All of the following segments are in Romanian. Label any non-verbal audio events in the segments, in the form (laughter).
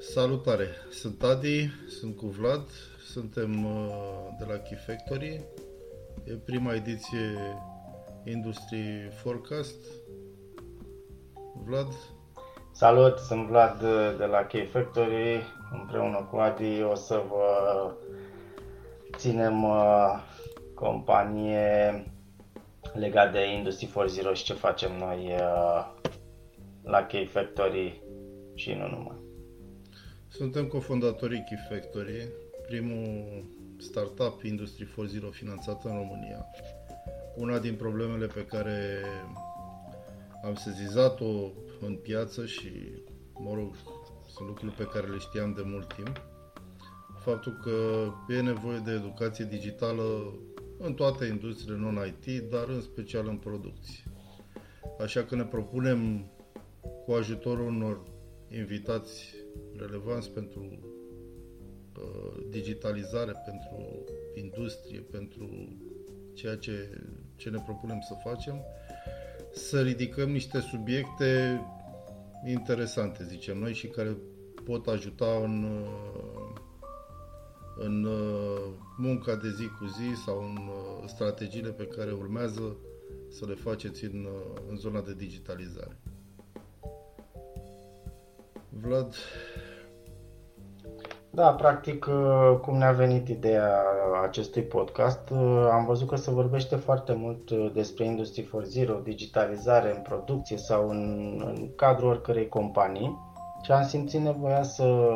Salutare! Sunt Adi, sunt cu Vlad, suntem uh, de la Key Factory. E prima ediție Industry Forecast. Vlad? Salut, sunt Vlad de la Key Factory. Împreună cu Adi o să vă ținem uh, companie legat de Industry 4.0 și ce facem noi uh, la Key Factory și nu numai. Suntem cofondatorii Key Factory, primul startup Industry 4.0 finanțat în România. Una din problemele pe care am sezizat-o în piață și, mă rog, sunt lucruri pe care le știam de mult timp, faptul că e nevoie de educație digitală în toate industriile non-IT, dar în special în producție. Așa că ne propunem cu ajutorul unor invitați relevanți pentru uh, digitalizare, pentru industrie, pentru ceea ce, ce ne propunem să facem, să ridicăm niște subiecte interesante, zicem noi, și care pot ajuta în, uh, în uh, munca de zi cu zi sau în uh, strategiile pe care urmează să le faceți în, în zona de digitalizare. Vlad? Da, practic, uh, cum ne-a venit ideea acestui podcast, uh, am văzut că se vorbește foarte mult uh, despre Industry 4.0, digitalizare în producție sau în, în cadrul oricărei companii și am simțit nevoia să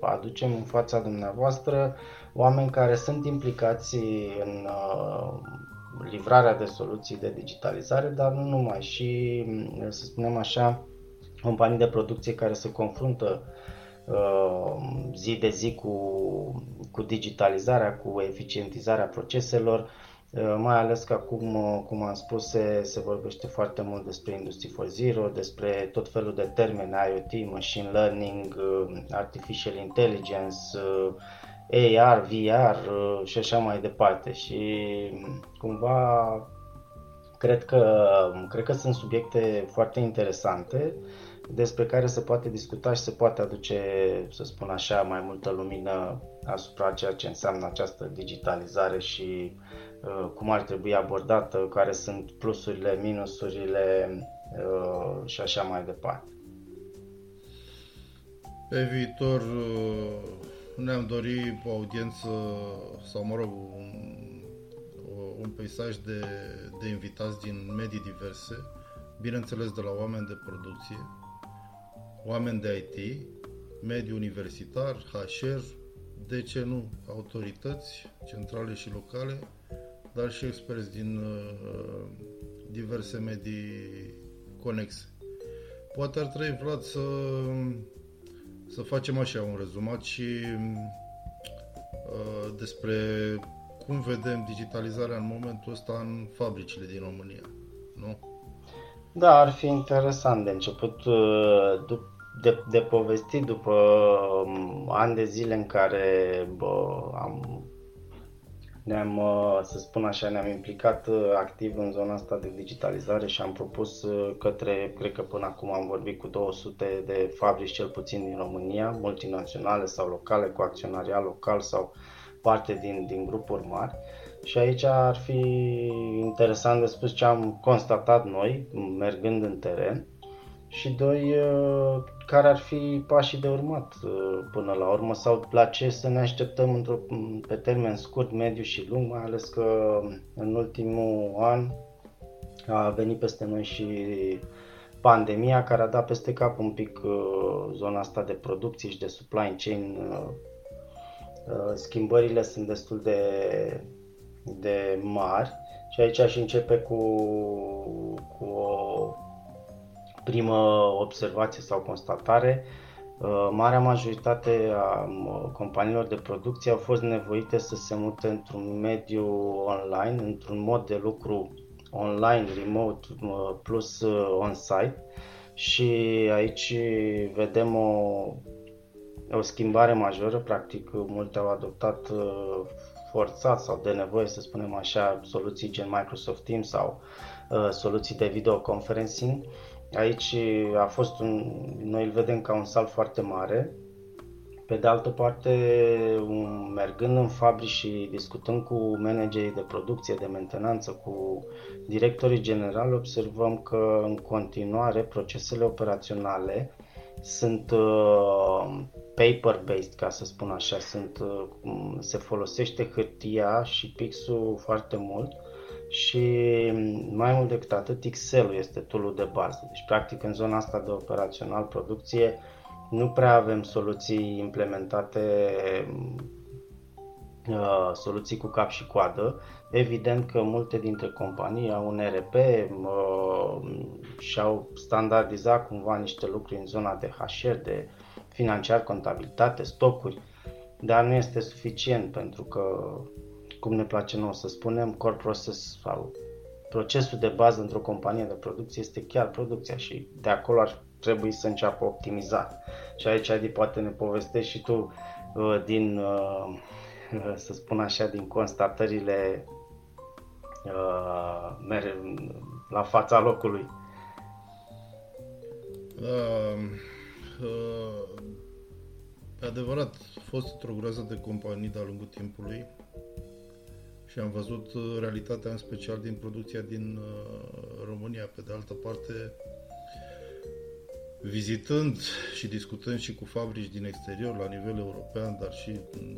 aducem în fața dumneavoastră oameni care sunt implicați în livrarea de soluții de digitalizare, dar nu numai, și, să spunem așa, companii de producție care se confruntă uh, zi de zi cu, cu digitalizarea, cu eficientizarea proceselor, uh, mai ales că acum, uh, cum am spus, se, se vorbește foarte mult despre Industry 4.0, despre tot felul de termeni IoT, machine learning, artificial intelligence, AR, VR și așa mai departe. Și cumva cred că, cred că sunt subiecte foarte interesante despre care se poate discuta și se poate aduce, să spun așa, mai multă lumină asupra ceea ce înseamnă această digitalizare și uh, cum ar trebui abordată, care sunt plusurile, minusurile uh, și așa mai departe. Pe viitor uh, ne-am dorit o audiență sau, mă rog, un, un peisaj de, de invitați din medii diverse, bineînțeles de la oameni de producție, oameni de IT, mediu universitar, HR, de ce nu, autorități centrale și locale, dar și experți din uh, diverse medii conexe. Poate ar trebui, Vlad, să, să facem așa un rezumat și uh, despre cum vedem digitalizarea în momentul ăsta în fabricile din România, nu? Da, ar fi interesant de început. Uh, de, de povestit după um, ani de zile în care bă, am, ne-am, uh, să spun așa, ne-am implicat uh, activ în zona asta de digitalizare și am propus uh, către, cred că până acum am vorbit cu 200 de fabrici cel puțin din România, multinaționale sau locale, cu acționariat local sau parte din, din grupuri mari. Și aici ar fi interesant de spus ce am constatat noi, mergând în teren, și doi, uh, care ar fi pașii de urmat uh, până la urmă sau la ce să ne așteptăm într-o, pe termen scurt, mediu și lung, mai ales că în ultimul an a venit peste noi și pandemia care a dat peste cap un pic uh, zona asta de producție și de supply chain. Schimbările sunt destul de, de mari și aici aș începe cu, cu o primă observație sau constatare, uh, marea majoritate a companiilor de producție au fost nevoite să se mute într-un mediu online, într-un mod de lucru online, remote plus uh, on-site. Și aici vedem o, o schimbare majoră, practic multe au adoptat uh, forțat sau de nevoie, să spunem așa, soluții gen Microsoft Teams sau uh, soluții de videoconferencing. Aici a fost un, noi îl vedem ca un salt foarte mare. Pe de altă parte, mergând în fabrici și discutând cu managerii de producție, de mentenanță, cu directorii generali, observăm că în continuare procesele operaționale sunt uh, paper-based, ca să spun așa, sunt, uh, se folosește hârtia și pixul foarte mult și mai mult decât atât Excel-ul este tool de bază. Deci practic în zona asta de operațional producție nu prea avem soluții implementate uh, soluții cu cap și coadă. Evident că multe dintre companii au un RP uh, și-au standardizat cumva niște lucruri în zona de HR, de financiar, contabilitate, stocuri, dar nu este suficient pentru că, cum ne place nou să spunem, core process sau procesul de bază într-o companie de producție este chiar producția și de acolo ar trebui să înceapă optimizat. Și aici, Adi, poate ne povestești și tu uh, din, uh, (laughs) să spun așa, din constatările uh, la fața locului. Uh, uh, adevărat, a fost într-o groază de companii de-a lungul timpului și am văzut realitatea în special din producția din uh, România. Pe de altă parte, vizitând și discutând și cu fabrici din exterior, la nivel european, dar și în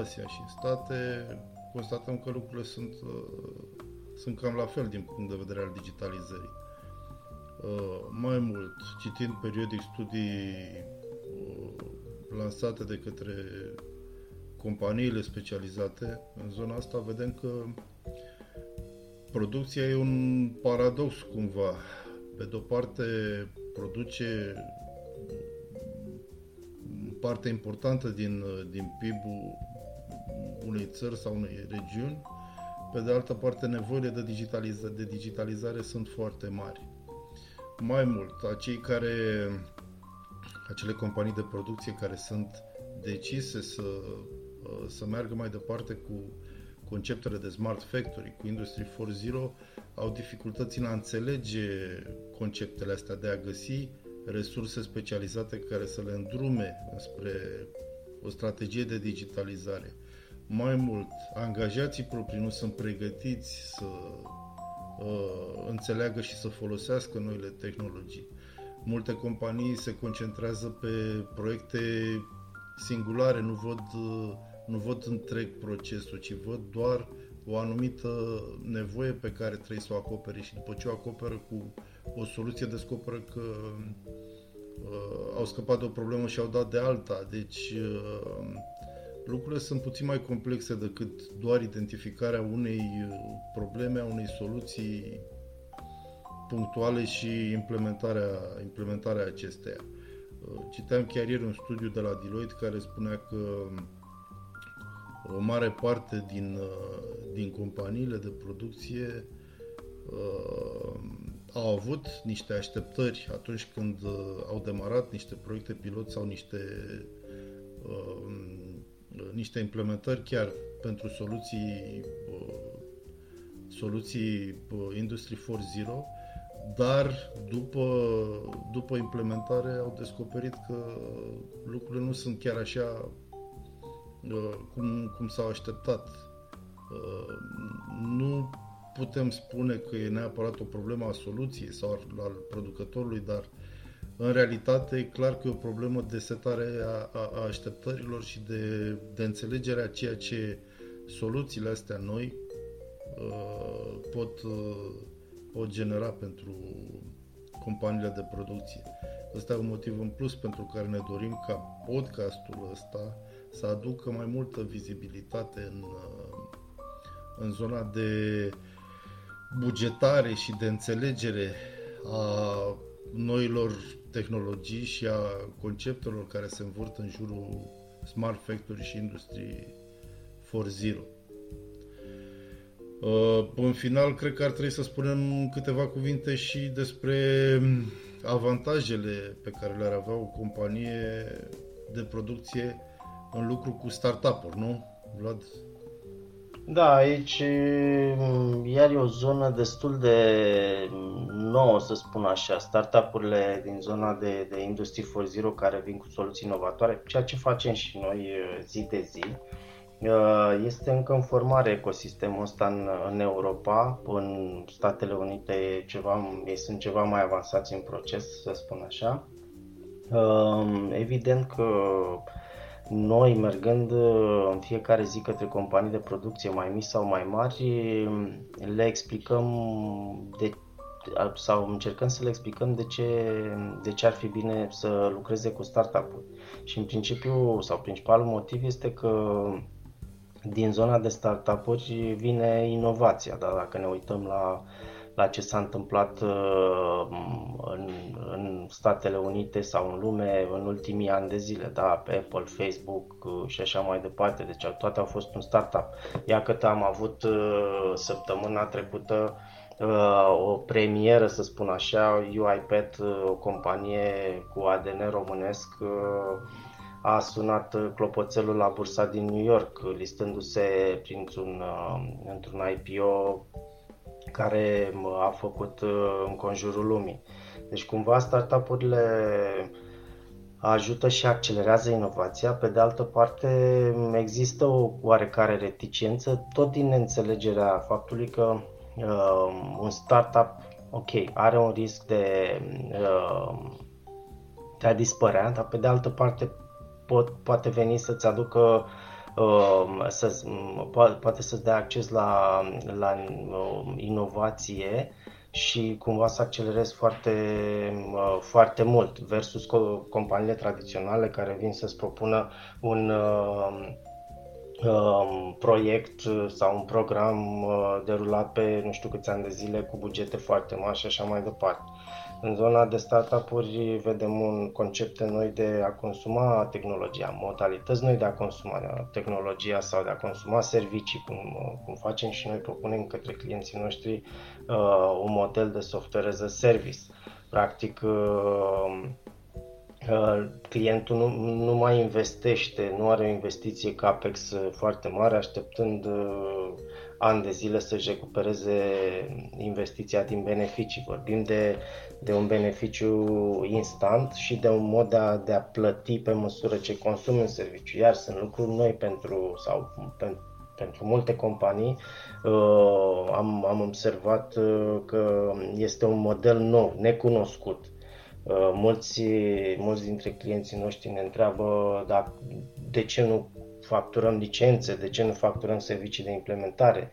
Asia și în state, constatăm că lucrurile sunt, uh, sunt cam la fel din punct de vedere al digitalizării. Uh, mai mult, citind periodic studii uh, lansate de către companiile specializate în zona asta, vedem că producția e un paradox cumva. Pe de-o parte, produce parte importantă din, din PIB-ul unei țări sau unei regiuni, pe de altă parte nevoile de digitalizare, de digitalizare sunt foarte mari. Mai mult, acei care, acele companii de producție care sunt decise să, să meargă mai departe cu conceptele de Smart Factory, cu Industry 4.0, au dificultăți în a înțelege conceptele astea, de a găsi resurse specializate care să le îndrume spre o strategie de digitalizare. Mai mult, angajații proprii nu sunt pregătiți să uh, înțeleagă și să folosească noile tehnologii. Multe companii se concentrează pe proiecte singulare, nu văd, uh, nu văd întreg procesul, ci văd doar o anumită nevoie pe care trebuie să o acopere și după ce o acoperă cu o soluție descoperă că uh, au scăpat de o problemă și au dat de alta. Deci uh, lucrurile sunt puțin mai complexe decât doar identificarea unei uh, probleme, a unei soluții punctuale și implementarea, implementarea acesteia. Uh, citeam chiar ieri un studiu de la Deloitte care spunea că o mare parte din, uh, din companiile de producție uh, au avut niște așteptări atunci când uh, au demarat niște proiecte pilot sau niște, uh, niște implementări chiar pentru soluții uh, soluții uh, Industry 4.0 dar după, după implementare au descoperit că lucrurile nu sunt chiar așa Uh, cum, cum s-au așteptat. Uh, nu putem spune că e neapărat o problemă a soluției sau al producătorului, dar în realitate e clar că e o problemă de setare a, a, a așteptărilor și de, de înțelegere a ceea ce soluțiile astea noi uh, pot, uh, pot genera pentru companiile de producție. Ăsta e un motiv în plus pentru care ne dorim ca podcastul ăsta să aducă mai multă vizibilitate în, uh, în zona de bugetare și de înțelegere a noilor tehnologii și a conceptelor care se învârt în jurul Smart Factory și Industry 4.0. Uh, în final, cred că ar trebui să spunem câteva cuvinte și despre avantajele pe care le-ar avea o companie de producție în lucru cu startup-uri, nu, Vlad? Da, aici iar e o zonă destul de nouă, să spun așa. Startup-urile din zona de, de Industry 4.0 care vin cu soluții inovatoare, ceea ce facem și noi zi de zi, este încă în formare ecosistemul ăsta în, în Europa, în Statele Unite ceva, ei sunt ceva mai avansați în proces, să spun așa. Evident că noi, mergând uh, în fiecare zi către companii de producție mai mici sau mai mari, le explicăm de, sau încercăm să le explicăm de ce, de ce ar fi bine să lucreze cu startup-uri. Și în principiu, sau principalul motiv este că din zona de startup-uri vine inovația, dar dacă ne uităm la la ce s-a întâmplat uh, în, în Statele Unite sau în lume în ultimii ani de zile, da, pe Apple, Facebook uh, și așa mai departe. Deci toate au fost un startup. Ia că am avut uh, săptămâna trecută o premieră, să spun așa, UiPath, o companie cu ADN românesc, a sunat clopoțelul la bursa din New York, listându-se printr-un într-un IPO care a făcut uh, în conjurul lumii. Deci cumva startup-urile ajută și accelerează inovația. Pe de altă parte, există o oarecare reticență, tot din înțelegerea faptului că uh, un startup, ok, are un risc de, uh, de a dispărea, dar pe de altă parte pot, poate veni să-ți aducă Um, să, poate să-ți dea acces la, la um, inovație și cumva să accelerezi foarte, uh, foarte mult versus companiile tradiționale care vin să-ți propună un um, proiect sau un program uh, derulat pe nu știu câți ani de zile cu bugete foarte mari și așa mai departe. În zona de startup-uri vedem un concept noi de a consuma tehnologia, modalități noi de a consuma tehnologia sau de a consuma servicii, cum, cum facem și noi propunem către clienții noștri uh, un model de software as a service. Practic, uh, uh, clientul nu, nu mai investește, nu are o investiție CAPEX foarte mare, așteptând uh, ani de zile să-și recupereze investiția din beneficii. Vorbim de, de un beneficiu instant și de un mod de a, de a plăti pe măsură ce consumi un serviciu. Iar sunt lucruri noi pentru, sau pentru, pentru multe companii. Uh, am, am observat uh, că este un model nou, necunoscut. Uh, mulți, mulți dintre clienții noștri ne întreabă dacă, de ce nu facturăm licențe, de ce nu facturăm servicii de implementare?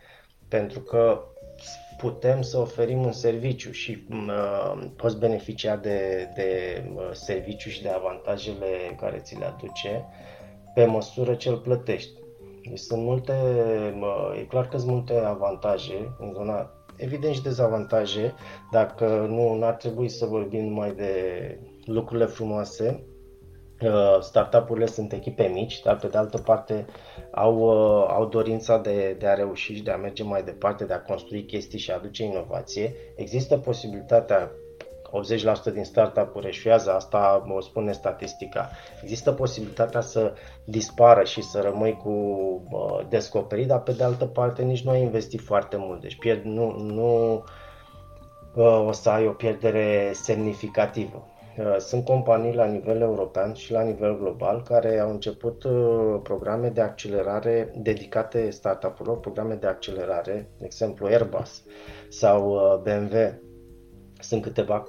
Pentru că putem să oferim un serviciu și uh, poți beneficia de, de uh, serviciu și de avantajele care ți le aduce pe măsură ce îl plătești. Deci sunt multe, uh, e clar că sunt multe avantaje în zona, evident și dezavantaje, dacă nu, ar trebui să vorbim numai de lucrurile frumoase, Uh, startup-urile sunt echipe mici, dar pe de altă parte au, uh, au dorința de, de a reuși și de a merge mai departe, de a construi chestii și a aduce inovație. Există posibilitatea 80% din startup-uri eșuează, asta o spune statistica. Există posibilitatea să dispară și să rămâi cu uh, descoperit, dar pe de altă parte nici nu ai investit foarte mult. Deci pierd, nu, nu uh, o să ai o pierdere semnificativă. Uh, sunt companii la nivel european și la nivel global care au început uh, programe de accelerare dedicate startup-urilor, programe de accelerare, de exemplu Airbus sau uh, BMW. Sunt câteva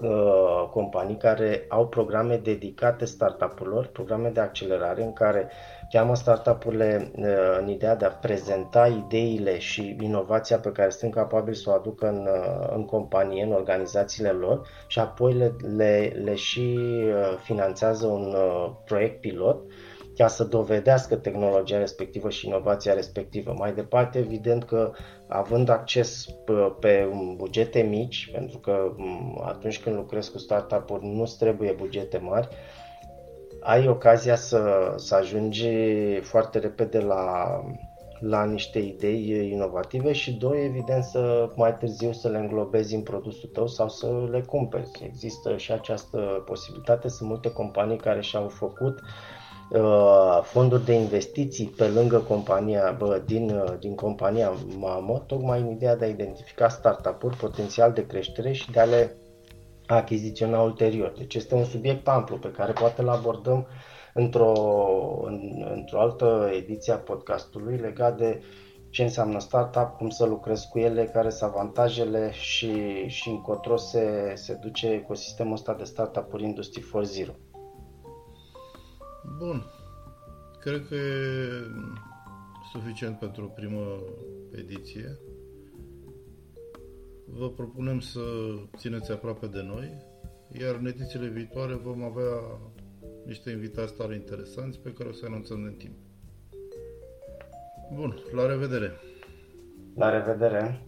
companii care au programe dedicate startup-urilor, programe de accelerare în care cheamă startup-urile uh, în ideea de a prezenta ideile și inovația pe care sunt capabili să o aducă în, uh, în companie, în organizațiile lor și apoi le, le, le și uh, finanțează un proiect pilot ca să dovedească tehnologia respectivă și inovația respectivă. Mai departe, evident că având acces pe bugete mici, pentru că mm, atunci când lucrezi cu startup-uri nu trebuie bugete mari, ai ocazia să, să ajungi foarte repede la, la niște idei inovative și doi, evident, să mai târziu să le înglobezi în produsul tău sau să le cumperi. Există și această posibilitate. Sunt multe companii care și-au făcut uh, fonduri de investiții pe lângă compania, bă, din, uh, din compania mamă, tocmai în ideea de a identifica startup-uri potențial de creștere și de a le achiziționa ulterior. Deci este un subiect amplu pe care poate îl abordăm într-o, în, într-o altă ediție a podcastului legat de ce înseamnă startup, cum să lucrezi cu ele, care sunt avantajele și, și încotro se, se duce ecosistemul ăsta de startup-uri Industry 4.0. Bun. Cred că e suficient pentru o primă ediție. Vă propunem să țineți aproape de noi, iar în edițiile viitoare vom avea niște invitați tare interesanți pe care o să anunțăm în timp. Bun, la revedere! La revedere!